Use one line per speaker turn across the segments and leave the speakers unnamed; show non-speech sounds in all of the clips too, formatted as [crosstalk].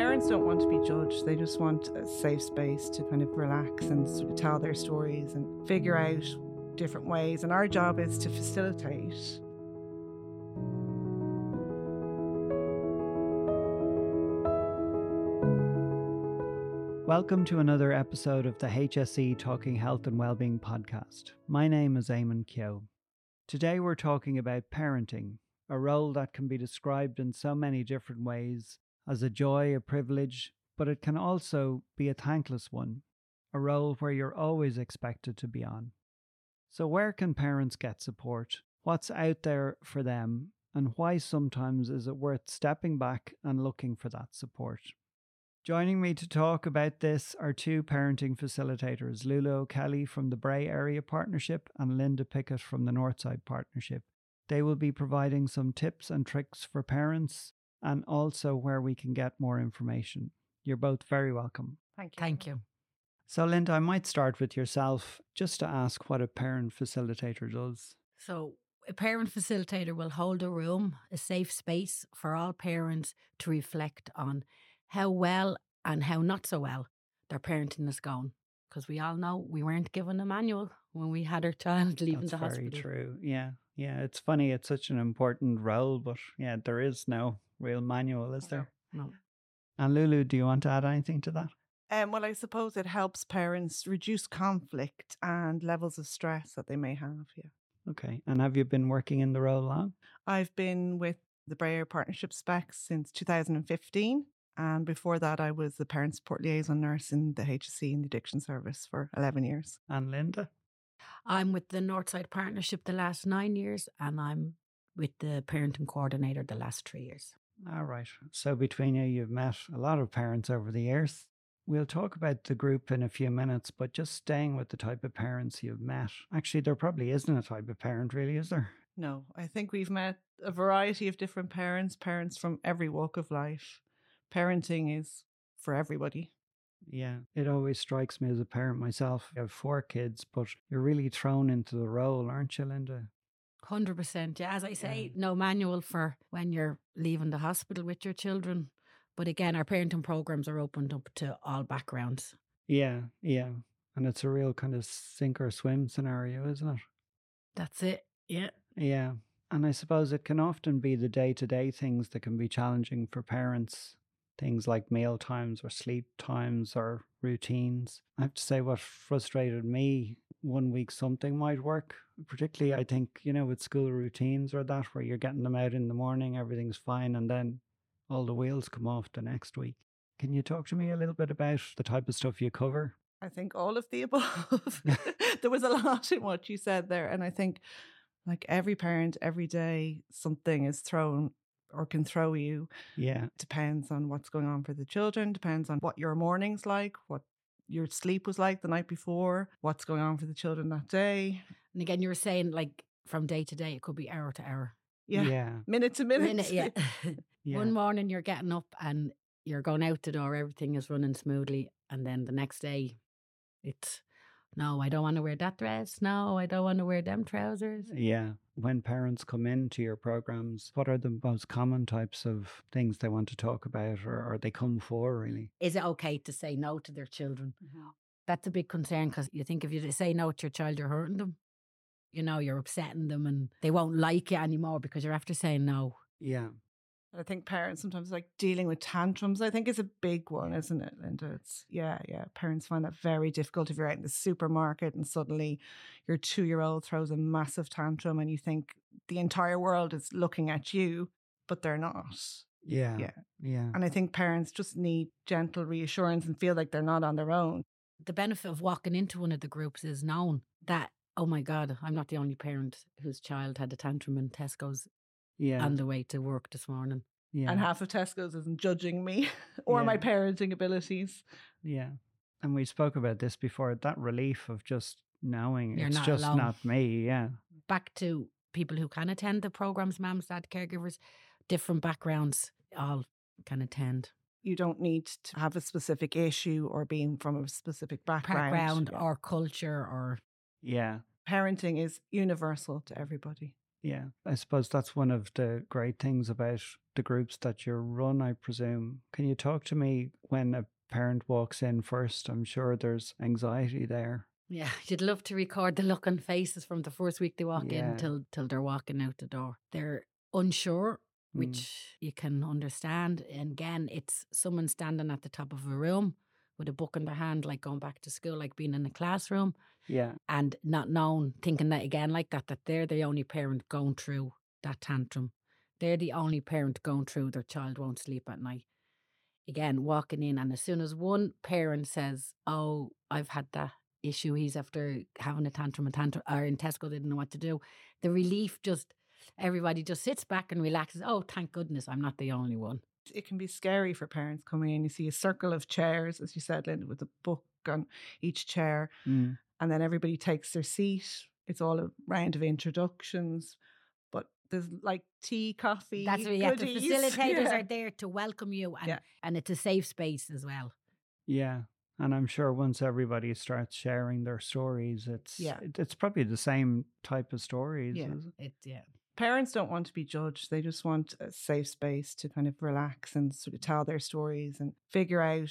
Parents don't want to be judged. They just want a safe space to kind of relax and sort of tell their stories and figure out different ways. And our job is to facilitate.
Welcome to another episode of the HSE Talking Health and Wellbeing podcast. My name is Eamon Keogh. Today we're talking about parenting, a role that can be described in so many different ways as a joy, a privilege, but it can also be a thankless one, a role where you're always expected to be on. So, where can parents get support? What's out there for them? And why sometimes is it worth stepping back and looking for that support? Joining me to talk about this are two parenting facilitators, Lulu O'Kelly from the Bray Area Partnership and Linda Pickett from the Northside Partnership. They will be providing some tips and tricks for parents and also where we can get more information. You're both very welcome.
Thank you.
Thank you.
So, Linda, I might start with yourself just to ask what a parent facilitator does.
So, a parent facilitator will hold a room, a safe space for all parents to reflect on how well and how not so well their parenting is going. Because we all know we weren't given a manual when we had our child [laughs] leaving
That's
the hospital.
very true. Yeah. Yeah. It's funny. It's such an important role, but yeah, there is no real manual, is there?
No.
And Lulu, do you want to add anything to that?
Um, well, I suppose it helps parents reduce conflict and levels of stress that they may have. Yeah.
Okay. And have you been working in the role long?
I've been with the Bray Area Partnership Specs since 2015. And before that, I was the parent support liaison nurse in the HSE in the addiction service for 11 years.
And Linda?
I'm with the Northside Partnership the last nine years, and I'm with the parenting coordinator the last three years.
All right. So between you, you've met a lot of parents over the years. We'll talk about the group in a few minutes, but just staying with the type of parents you've met. Actually, there probably isn't a type of parent, really, is there?
No, I think we've met a variety of different parents, parents from every walk of life. Parenting is for everybody.
Yeah, it always strikes me as a parent myself. I have four kids, but you're really thrown into the role, aren't you, Linda?
Hundred percent. Yeah, as I say, no manual for when you're leaving the hospital with your children. But again, our parenting programs are opened up to all backgrounds.
Yeah, yeah. And it's a real kind of sink or swim scenario, isn't it?
That's it. Yeah.
Yeah. And I suppose it can often be the day to day things that can be challenging for parents. Things like meal times or sleep times or routines. I have to say, what frustrated me one week something might work. Particularly, I think, you know, with school routines or that, where you're getting them out in the morning, everything's fine, and then all the wheels come off the next week. Can you talk to me a little bit about the type of stuff you cover?
I think all of the above. [laughs] [laughs] there was a lot in what you said there. And I think, like every parent, every day, something is thrown or can throw you.
Yeah.
Depends on what's going on for the children, depends on what your morning's like, what your sleep was like the night before, what's going on for the children that day.
And again, you were saying like from day to day, it could be hour to hour.
Yeah.
Yeah.
Minute to minute.
Minute, yeah. [laughs] [laughs]
yeah.
One morning you're getting up and you're going out the door, everything is running smoothly. And then the next day, it's no, I don't want to wear that dress. No, I don't want to wear them trousers.
Yeah. When parents come into your programs, what are the most common types of things they want to talk about or, or they come for, really?
Is it okay to say no to their children? Mm-hmm. That's a big concern because you think if you say no to your child, you're hurting them. You know, you're upsetting them and they won't like you anymore because you're after saying no.
Yeah.
I think parents sometimes like dealing with tantrums. I think is a big one, isn't it, Linda? It's yeah, yeah. Parents find that very difficult if you're out in the supermarket and suddenly your two year old throws a massive tantrum and you think the entire world is looking at you, but they're not.
Yeah.
Yeah.
Yeah.
And I think parents just need gentle reassurance and feel like they're not on their own.
The benefit of walking into one of the groups is known that, oh my God, I'm not the only parent whose child had a tantrum in Tesco's
Yeah.
on the way to work this morning.
yeah.
And half of Tesco's isn't judging me [laughs] or my parenting abilities.
Yeah. And we spoke about this before that relief of just knowing
You're
it's
not
just
alone.
not me. Yeah.
Back to people who can attend the programs, mums, dad, caregivers, different backgrounds, all can attend.
You don't need to have a specific issue or being from a specific background.
Background
Yeah.
or culture or
Yeah.
parenting is universal to everybody.
Yeah, I suppose that's one of the great things about the groups that you run, I presume. Can you talk to me when a parent walks in first? I'm sure there's anxiety there.
Yeah, [laughs] you'd love to record the look on faces from the first week they walk
Yeah.
in till till they're walking out the door. They're unsure,
Mm.
which you can understand. And again, it's someone standing at the top of a room with a book in their hand, like going back to school, like being in a classroom,
Yeah,
and not knowing, thinking that again, like that, that they're the only parent going through that tantrum. They're the only parent going through their child won't sleep at night. Again, walking in, and as soon as one parent says, "Oh, I've had that issue," he's after having a tantrum, a tantrum, or in Tesco, they didn't know what to do. The relief just, everybody just sits back and relaxes. Oh, thank goodness, I'm not the only one.
It can be scary for parents coming in. You see a circle of chairs, as you said, Linda, with a book on each chair,
Mm.
and then everybody takes their seat. It's all a round of introductions, but there's like tea, coffee.
That's where yeah, the [laughs] facilitators
Yeah.
are there to welcome you, and
Yeah.
and it's a safe space as well.
yeah. And I'm sure once everybody starts sharing their stories, it's
Yeah.
it's probably the same type of stories.
Yeah.
is it?
It yeah.
Parents don't want to be judged. They just want a safe space to kind of relax and sort of tell their stories and figure out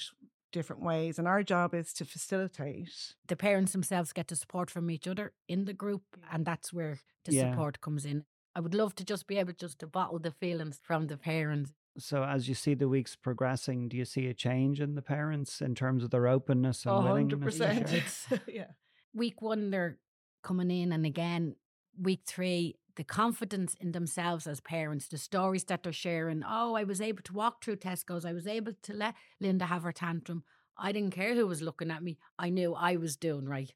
different ways. And our job is to facilitate.
the parents themselves get the support from each other in the group and that's where the
Yeah.
support comes in i would love to just be able just to bottle the feelings from the parents
So as you see the weeks progressing, do you see a change in the parents in terms of their openness and
A
willingness to
100%.
share? [laughs]
Yeah.
week one they're coming in and again week three the confidence in themselves as parents the stories that they're sharing oh i was able to walk through tesco's i was able to let linda have her tantrum i didn't care who was looking at me i knew i was doing right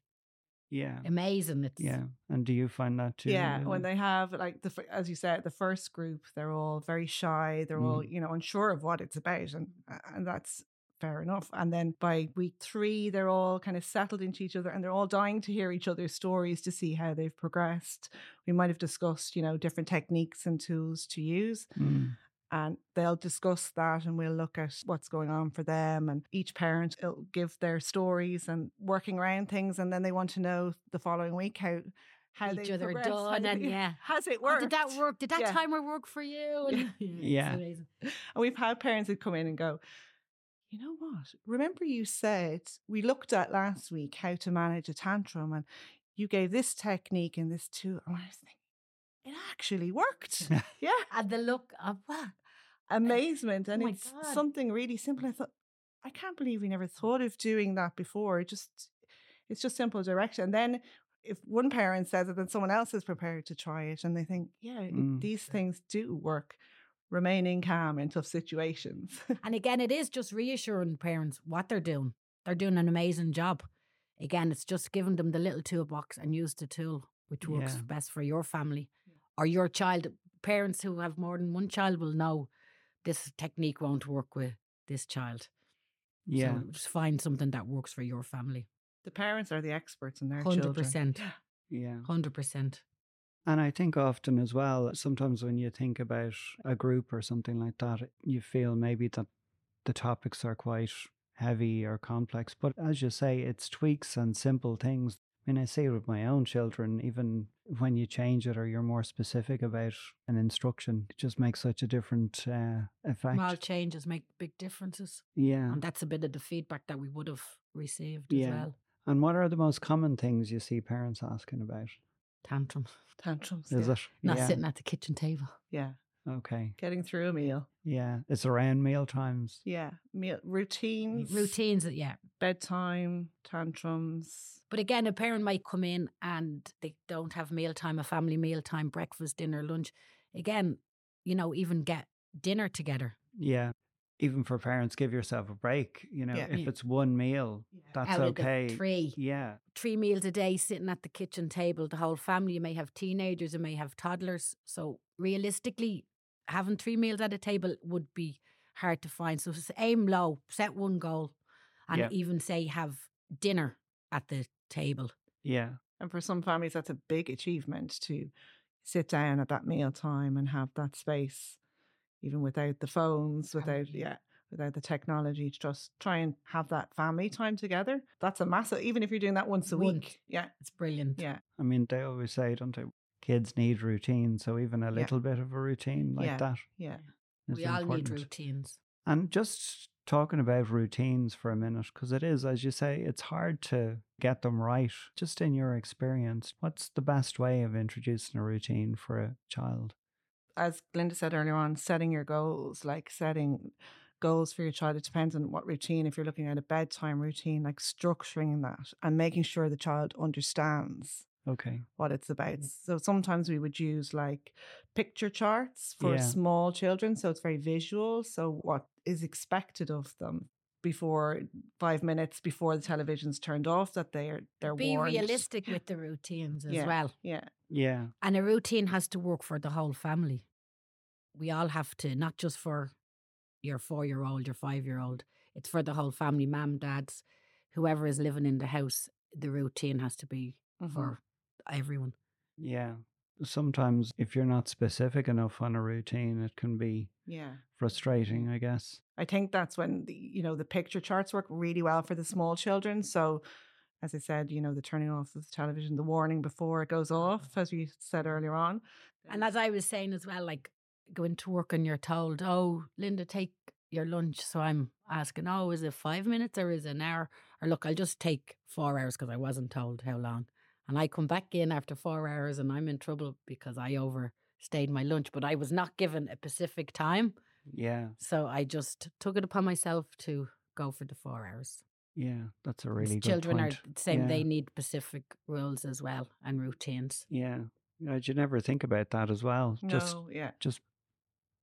Yeah.
amazing it's
Yeah. And do you find that too?
Yeah, when they have like the as you said, the first group, they're all very shy. They're all mm-hmm. you know unsure of what it's about, and uh, and that's fair enough. And then by week three, they're all kind of settled into each other, and they're all dying to hear each other's stories to see how they've progressed. We might have discussed, you know, different techniques and tools to use,
Mm.
and they'll discuss that, and we'll look at what's going on for them. And each parent will give their stories and working around things, and then they want to know the following week how. How
Each
they
other
progressed,
done and [laughs] yeah.
has it
Oh,
worked?
did that work? Did that
Yeah.
timer work for you?
Yeah.
And-
Yeah. [laughs]
it's amazing.
And we've had parents who come in and go, you know what? Remember you said we looked at last week how to manage a tantrum and you gave this technique and this tool. And I was thinking, it actually worked. [laughs] yeah.
And the look of what?
Amazement. And
my
it's
God.
something really simple. I thought, I can't believe we never thought of doing that before. It just it's just simple direction. And then if one parent says it, then someone else is prepared to try it and they think, yeah,
Mm.
these things do work. Remaining calm in tough situations. [laughs]
And again, it is just reassuring parents what they're doing. They're doing an amazing job. Again, it's just giving them the little toolbox and use the tool which works
Yeah.
best for your family or your child. Parents who have more than one child will know this technique won't work with this child.
Yeah.
So just find something that works for your family.
The parents are the experts in their
Hundred
children.
percent. [gasps]
yeah.
Hundred percent.
And I think often as well, sometimes when you think about a group or something like that, you feel maybe that the topics are quite heavy or complex. But as you say, it's tweaks and simple things. I mean, I see it with my own children, even when you change it or you're more specific about an instruction, it just makes such a different uh, effect.
Small changes make big differences.
yeah.
And that's a bit of the feedback that we would have received as
Yeah.
well.
And what are the most common things you see parents asking about?
Tantrum.
Tantrums.
Is
yeah.
it?
Not
yeah.
sitting at the kitchen table.
Yeah.
Okay.
Getting through a meal.
Yeah. It's around meal times.
Yeah. Meal routines.
Routines that yeah.
Bedtime, tantrums.
But again, a parent might come in and they don't have mealtime, a family mealtime, breakfast, dinner, lunch. Again, you know, even get dinner together.
Yeah. Even for parents, give yourself a break. You know,
Yeah.
if
Yeah.
it's one meal, that's
out of the
okay.
three.
Yeah.
Three meals a day sitting at the kitchen table, the whole family. You may have teenagers, you may have toddlers. So realistically, having three meals at a table would be hard to find. So s- aim low, set one goal, and
Yeah.
even say have dinner at the table.
Yeah.
And for some families, that's a big achievement to sit down at that meal time and have that space, even without the phones, without, yeah, without the technology, to just try and have that family time together. That's a massive, even if you're doing that once a
Once.
week. Yeah.
It's brilliant.
Yeah.
I mean, they always say, don't they? kids need routine. So even a
Yeah.
little bit of a routine like
Yeah.
that
Yeah.
is
we all
important.
need routines.
And just talking about routines for a minute, because it is, as you say, it's hard to get them right. Just in your experience, what's the best way of introducing a routine for a child?
As Linda said earlier on, setting your goals, like setting goals for your child, it depends on what routine. If you're looking at a bedtime routine, like structuring that and making sure the child understands
Okay.
what it's about. Mm. So sometimes we would use like picture charts for
Yeah.
small children. So it's very visual. So what is expected of them before five minutes before the television's turned off that they're they're
Be
warned.
realistic with the routines as
Yeah.
well.
Yeah.
Yeah.
And a routine has to work for the whole family. We all have to, not just for your four year old, your five year old. It's for the whole family, mum, dads, whoever is living in the house. The routine has to be
Mhm.
for everyone.
Yeah. Sometimes if you're not specific enough on a routine, it can be
Yeah.
frustrating, I guess.
I think that's when the you know the picture charts work really well for the small children. So as I said, you know, the turning off of the television, the warning before it goes off, as we said earlier on.
And as I was saying as well, like going to work and you're told, oh, Linda, take your lunch. So I'm asking, oh, is it five minutes or is it an hour? Or look, I'll just take four hours because I wasn't told how long. And I come back in after four hours and I'm in trouble because I overstayed my lunch, but I was not given a specific time.
Yeah.
So I just took it upon myself to go for the four hours.
Yeah. That's a really good
Children
point.
are the same,
Yeah.
they need specific rules as well and routines.
Yeah. Yeah, you never think about that as well. Just
No, yeah.
just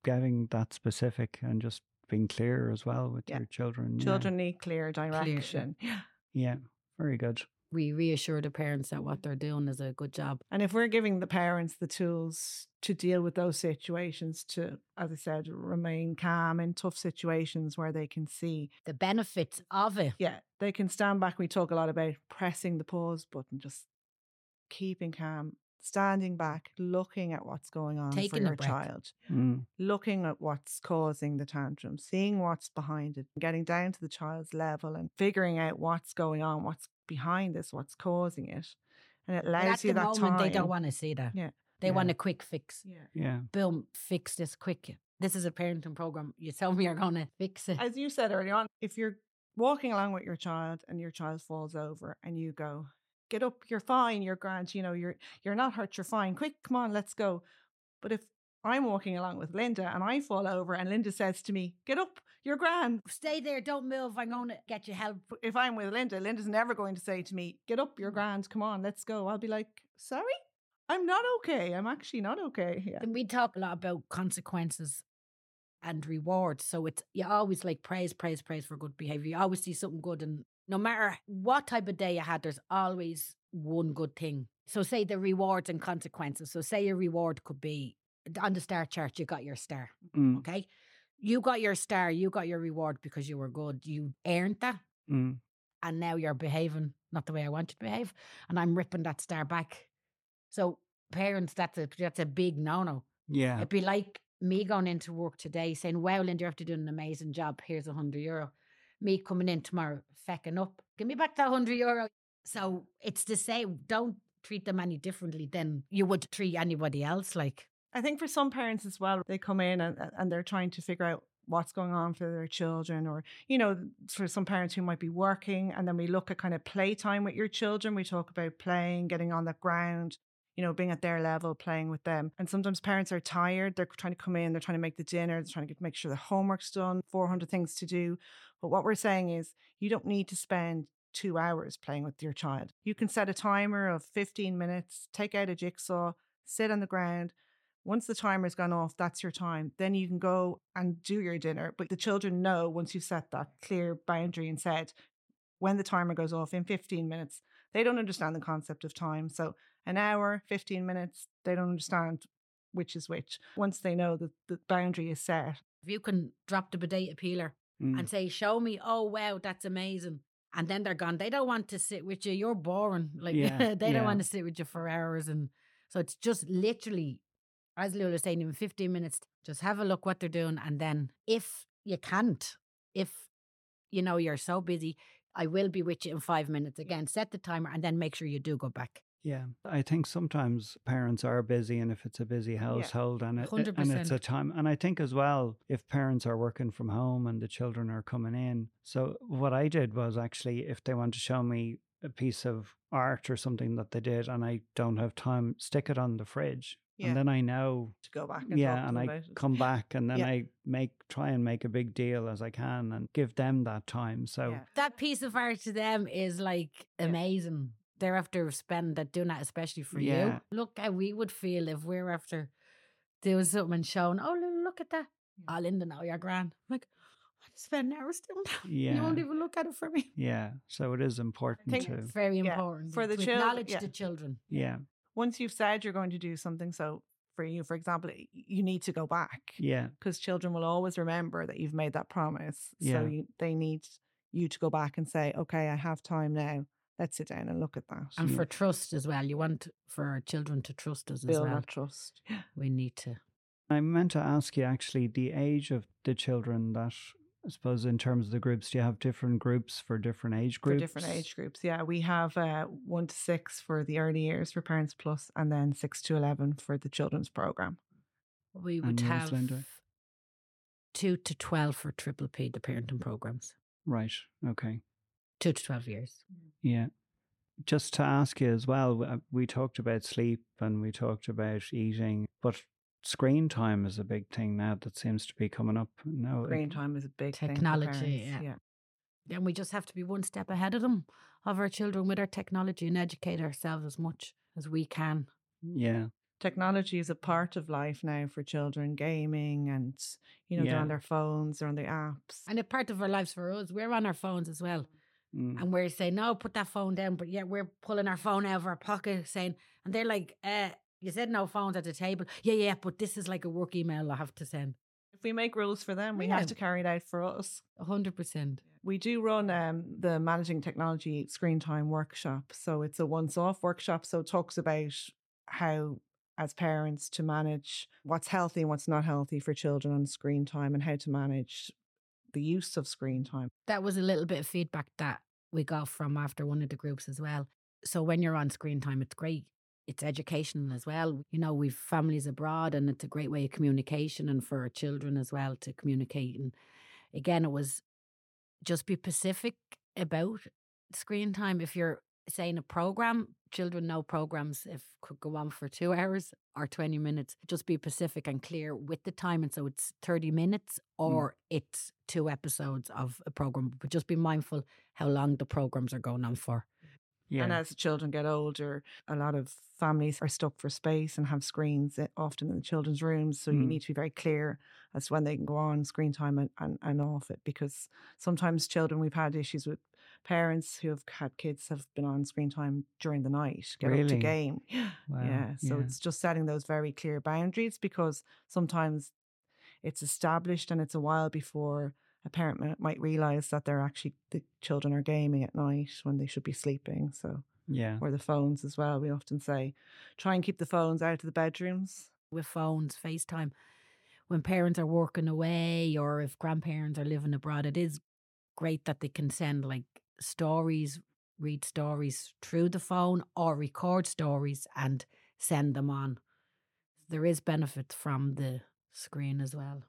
getting that specific and just being clear as well with
Yeah.
your children. yeah.
Children need clear direction.
Yeah. Yeah. Very good.
We reassure the parents that what they're doing is a good job.
And if we're giving the parents the tools to deal with those situations, to, as I said, remain calm in tough situations where they can see,
The benefits of it.
yeah, they can stand back. We talk a lot about pressing the pause button, just keeping calm, standing back, looking at what's going on
Taking
for your child,
Mm.
looking at what's causing the tantrum, seeing what's behind it, getting down to the child's level and figuring out what's going on, what's behind this, what's causing it. And it
But
allows
at
you
the
that
moment,
time.
they don't want to see that.
Yeah.
They
Yeah.
want a quick fix.
yeah.
Yeah.
Boom, fix this quick. This is a parenting program. You tell me you're going to fix it.
as you said earlier on, if you're walking along with your child and your child falls over and you go, get up, you're fine, you're grand, you know, you're you're not hurt, you're fine. Quick, come on, let's go. But if I'm walking along with Linda and I fall over and Linda says to me, get up, you're grand.
Stay there. Don't move. I'm going to get you help.
If I'm with Linda, Linda's never going to say to me, get up, you're grand, come on, let's go. I'll be like, sorry? I'm not okay. I'm actually not okay. Yeah.
Then we talk a lot about consequences and rewards. So it's you always like praise, praise, praise for good behavior. You always see something good, and no matter what type of day you had, there's always one good thing. So say the rewards and consequences. So say your reward could be on the star chart. You got your star.
Mm.
Okay, you got your star. You got your reward because you were good. You earned that,
Mm.
and now you're behaving not the way I want you to behave, and I'm ripping that star back. So parents, that's a that's a big no no.
Yeah.
It'd be like me going into work today saying, Wow, Linda, you're after doing an amazing job. Here's a hundred euro. Me coming in tomorrow, fecking up. Give me back that hundred euro. So it's the same. Don't treat them any differently than you would treat anybody else. Like
I think for some parents as well, they come in and, and they're trying to figure out what's going on for their children, or, you know, for some parents who might be working. And then we look at kind of playtime with your children. We talk about playing, getting on the ground, you know, being at their level, playing with them. And sometimes parents are tired. They're trying to come in, they're trying to make the dinner, they're trying to make sure the homework's done, 400 things to do. But what we're saying is you don't need to spend two hours playing with your child. You can set a timer of 15 minutes, take out a jigsaw, sit on the ground. Once the timer's gone off, that's your time. Then you can go and do your dinner. But the children know once you've set that clear boundary and said, when the timer goes off in 15 minutes, they don't understand the concept of time. So an hour, 15 minutes, they don't understand which is which. Once they know that the boundary is set,
if you can drop the potato peeler
Mm.
and say, Show me, oh wow, that's amazing. And then they're gone. They don't want to sit with you. You're boring. Like
Yeah, [laughs]
they
yeah.
don't want to sit with you for hours. And so it's just literally, as Lulu was saying, in 15 minutes, just have a look what they're doing. And then if you can't, if you know you're so busy, I will be with you in five minutes again. Set the timer and then make sure you do go back.
Yeah, I think sometimes parents are busy, and if it's a busy household and it, it- and it's a time, and I think as well if parents are working from home and the children are coming in. So what I did was actually, if they want to show me a piece of art or something that they did, and I don't have time, stick it on the fridge,
Yeah.
and then I know.
to go back and
Yeah,
to
and I
about it.
come back, and then
Yeah.
I make try and make a big deal as I can, and give them that time. So
Yeah.
That piece of art to them is like
Yeah.
amazing. They're after spend that doing that especially for
Yeah.
you. Look how we would feel if we're after doing something and showing, oh look at that. Oh Linda now you're grand. I'm like, I spend hours doing.
Yeah.
You won't even look at it for me.
yeah, so it is important
think
to
It's very
Yeah,
important
for the
to
chil-
acknowledge
yeah.
the children.
yeah
Once you've said you're going to do something, so for you, for example, you need to go back
yeah
because children will always remember that you've made that promise.
Yeah.
So you, they need you to go back and say, okay, I have time now. Let's sit down and look at that.
And
Yeah.
for trust as well. You want for our children to trust us as
Build
well.
that trust. [gasps]
We need to.
I meant to ask you actually the age of the children that I suppose in terms of the groups, do you have different groups for different age groups?
For
groups?
different age groups. Yeah, we have uh, one to six for the early years for Parents Plus and then six to 11 for the children's program.
We would have
Linda?
two to twelve for triple P, the parenting programs.
Right. Okay.
Two to twelve years.
Yeah. Just to ask you as well, uh, we talked about sleep and we talked about eating, but screen time is a big thing now that seems to be coming up. No,
Screen time is a big thing for
Technology,
parents,
yeah. And we just have to be one step ahead of them, of our children with our technology and educate ourselves as much as we can.
Yeah.
technology is a part of life now for children gaming and you know they're on their phones they're on their apps
And a part of our lives for us, we're on our phones as well.
Mm.
And we're saying, no, put that phone down. But yeah, we're pulling our phone out of our pocket saying, and they're like, uh, you said no phones at the table. Yeah, yeah, but this is like a work email I have to send.
if we make rules for them we
Yeah.
have to carry it out for us
A hundred percent.
we do run um, the managing technology screen time workshop so it's a once off workshop so it talks about how as parents to manage what's healthy and what's not healthy for children on screen time and how to manage the use of screen time
That was a little bit of feedback that we got from after one of the groups as well. So when you're on screen time, it's great. It's educational as well. You know, we've families abroad and it's a great way of communication and for our children as well to communicate. And again, it was just be specific about screen time. If you're saying a program, children know programs if could go on for two [laughs] hours or 20 minutes. Just be specific and clear with the time. And so it's 30 minutes mm. or it's two episodes of a program. But just be mindful how long the programs are going on for.
Yeah.
And as the children get older, a lot of families are stuck for space and have screens often in the children's rooms. So you
Mm.
need to be very clear as to when they can go on screen time and, and, and off it because sometimes children, we've had issues with parents who have had kids have been on screen time during the night, get up to game. [gasps]
Wow,
Yeah. So
yeah.
it's just setting those very clear boundaries because sometimes it's established and it's a while before a parent might realize that they're actually the children are gaming at night when they should be sleeping. So
yeah.
or the phones as well. We often say, try and keep the phones out of the bedrooms.
with phones, FaceTime. When parents are working away or if grandparents are living abroad, it is great that they can send like stories, read stories through the phone or record stories and send them on. There is benefit from the screen as well.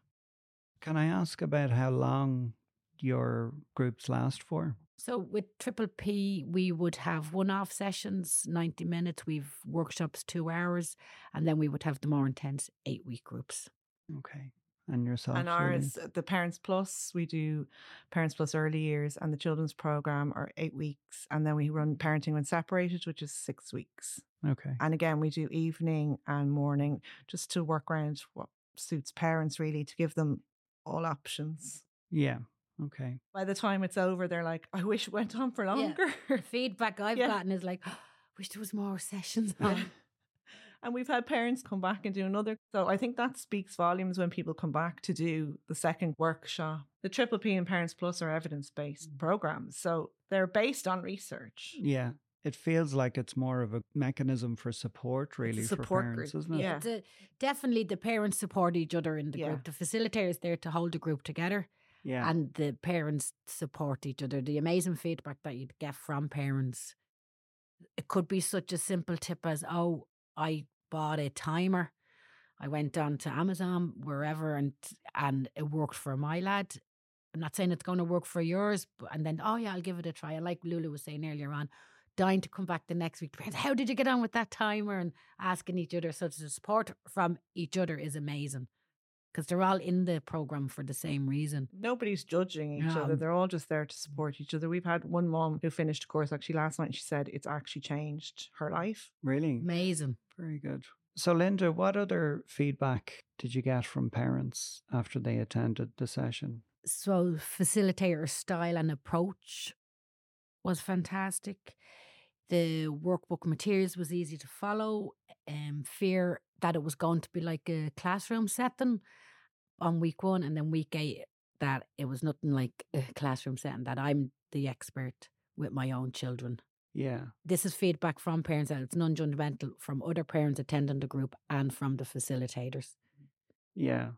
Can I ask about how long your groups last for?
So with Triple P, we would have one-off sessions, ninety minutes. We've workshops two hours, and then we would have the more intense eight-week groups.
Okay. And yourself?
and
Julie?
ours, the Parents Plus, we do Parents Plus Early Years, and the Children's Program are eight weeks. And then we run Parenting When Separated, which is six weeks.
Okay.
And again, we do evening and morning just to work around what suits parents really to give them all options.
Yeah. Okay.
By the time it's over, they're like, I wish it went on for longer.
The feedback [laughs] I've
Yeah.
gotten is like, [gasps] wish there was more sessions [laughs] on. [laughs]
And we've had parents come back and do another. So I think that speaks volumes when people come back to do the second workshop. The Triple P and Parents Plus are evidence based mm. programs. So they're based on research.
Yeah. It feels like it's more of a mechanism for support, really, for
support
parents,
group,
isn't it?
Yeah.
A- definitely the parents support each other in the
Yeah.
group. The facilitator is there to hold the group together,
Yeah.
and the parents support each other. The amazing feedback that you'd get from parents It could be such a simple tip as, oh, I bought a timer. I went down to Amazon, wherever, and and it worked for my lad. I'm not saying it's going to work for yours, but and then oh yeah, I'll give it a try. I like Lulu was saying earlier on, dying to come back the next week. How did you get on with that timer? And asking each other. So the support from each other is amazing because they're all in the program for the same reason.
Nobody's judging each
Yeah.
other. They're all just there to mm. support each other. We've had one mom who finished a course actually last night. and She said it's actually changed her life.
Really?
Amazing.
Very good. So, Linda, what other feedback did you get from parents after they attended the session?
So facilitator style and approach was fantastic. The workbook materials was easy to follow. Um, fear that it was going to be like a classroom setting on week one, and then week eight that it was nothing like a classroom setting. That I'm the expert with my own children.
Yeah.
This is feedback from parents, and it's non-judgmental from other parents attending the group and from the facilitators.
Yeah.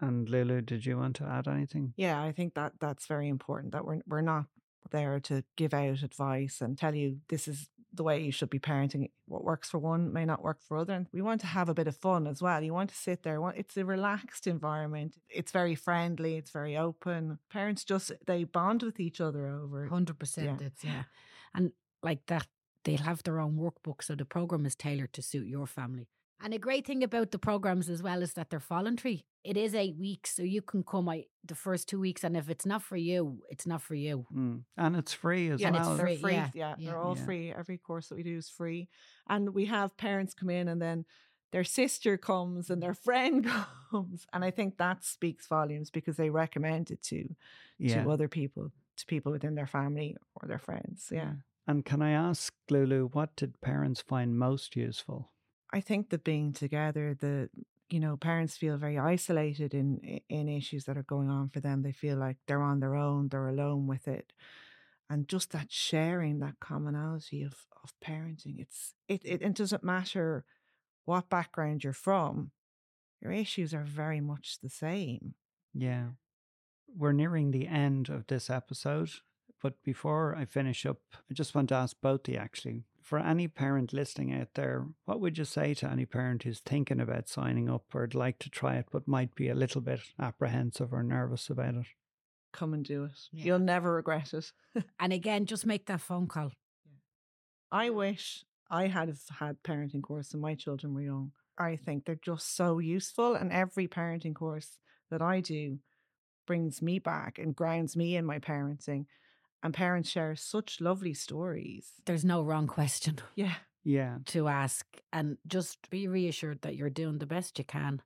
And Lulu, did you want to add anything?
Yeah, I think that that's very important. That we're we're not there to give out advice and tell you this is the way you should be parenting. What works for one may not work for other. And we want to have a bit of fun as well. You want to sit there. It's a relaxed environment. It's very friendly. It's very open. Parents just they bond with each other over.
Hundred percent,
Yeah.
it's yeah, and like that, they'll have their own workbook, so the program is tailored to suit your family. And a great thing about the programs as well is that they're voluntary. It is eight weeks, so you can come I, the first two weeks, and if it's not for you, it's not for you.
Mm. And it's free as
Yeah,
And it's
well.
they're
free,
free.
yeah,
Yeah,
yeah.
they're all
Yeah.
free. Every course that we do is free. And we have parents come in and then their sister comes and their friend [laughs] comes. And I think that speaks volumes because they recommend it to
Yeah.
to other people, to people within their family or their friends. Yeah.
And can I ask, Lulu, what did parents find most useful?
I think the being together, the you know, parents feel very isolated in in issues that are going on for them. They feel like they're on their own, they're alone with it. And just that sharing, that commonality of of parenting, it's it it, it doesn't matter what background you're from, your issues are very much the same.
Yeah. We're nearing the end of this episode, but before I finish up, I just want to ask both of you actually. For any parent listening out there, what would you say to any parent who's thinking about signing up or would like to try it but might be a little bit apprehensive or nervous about it?
Come and do it.
Yeah.
You'll never regret it. [laughs]
And again, just make that phone call.
I wish I had have had parenting course when my children were young. I think they're just so useful, and every parenting course that I do brings me back and grounds me in my parenting. And parents share such lovely stories.
There's no wrong question [laughs]
Yeah,
Yeah.
to ask, and just be reassured that you're doing the best you can,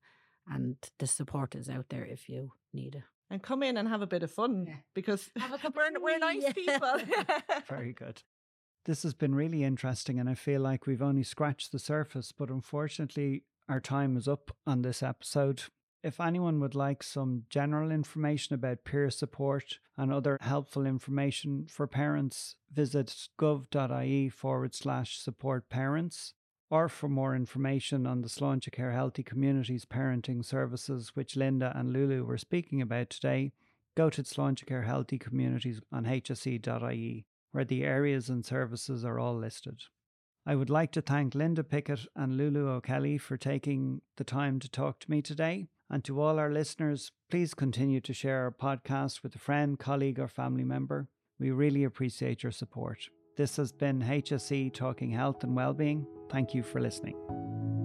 and the support is out there if you need it.
and come in and have a bit of fun
Yeah.
because
Have a [laughs] of
we're, we're nice
tea.
people. [laughs]
Very good. This has been really interesting, and I feel like we've only scratched the surface, but unfortunately, our time is up on this episode. If anyone would like some general information about peer support and other helpful information for parents, visit gov.ie forward slash support parents. Or for more information on the Sláintecare Healthy Communities parenting services, which Linda and Lulu were speaking about today, go to Sláintecare Healthy Communities on hse.ie where the areas and services are all listed. I would like to thank Linda Pickett and Lulu O'Kelly for taking the time to talk to me today. And to all our listeners, please continue to share our podcast with a friend, colleague, or family member. We really appreciate your support. This has been HSE Talking Health and Wellbeing. Thank you for listening.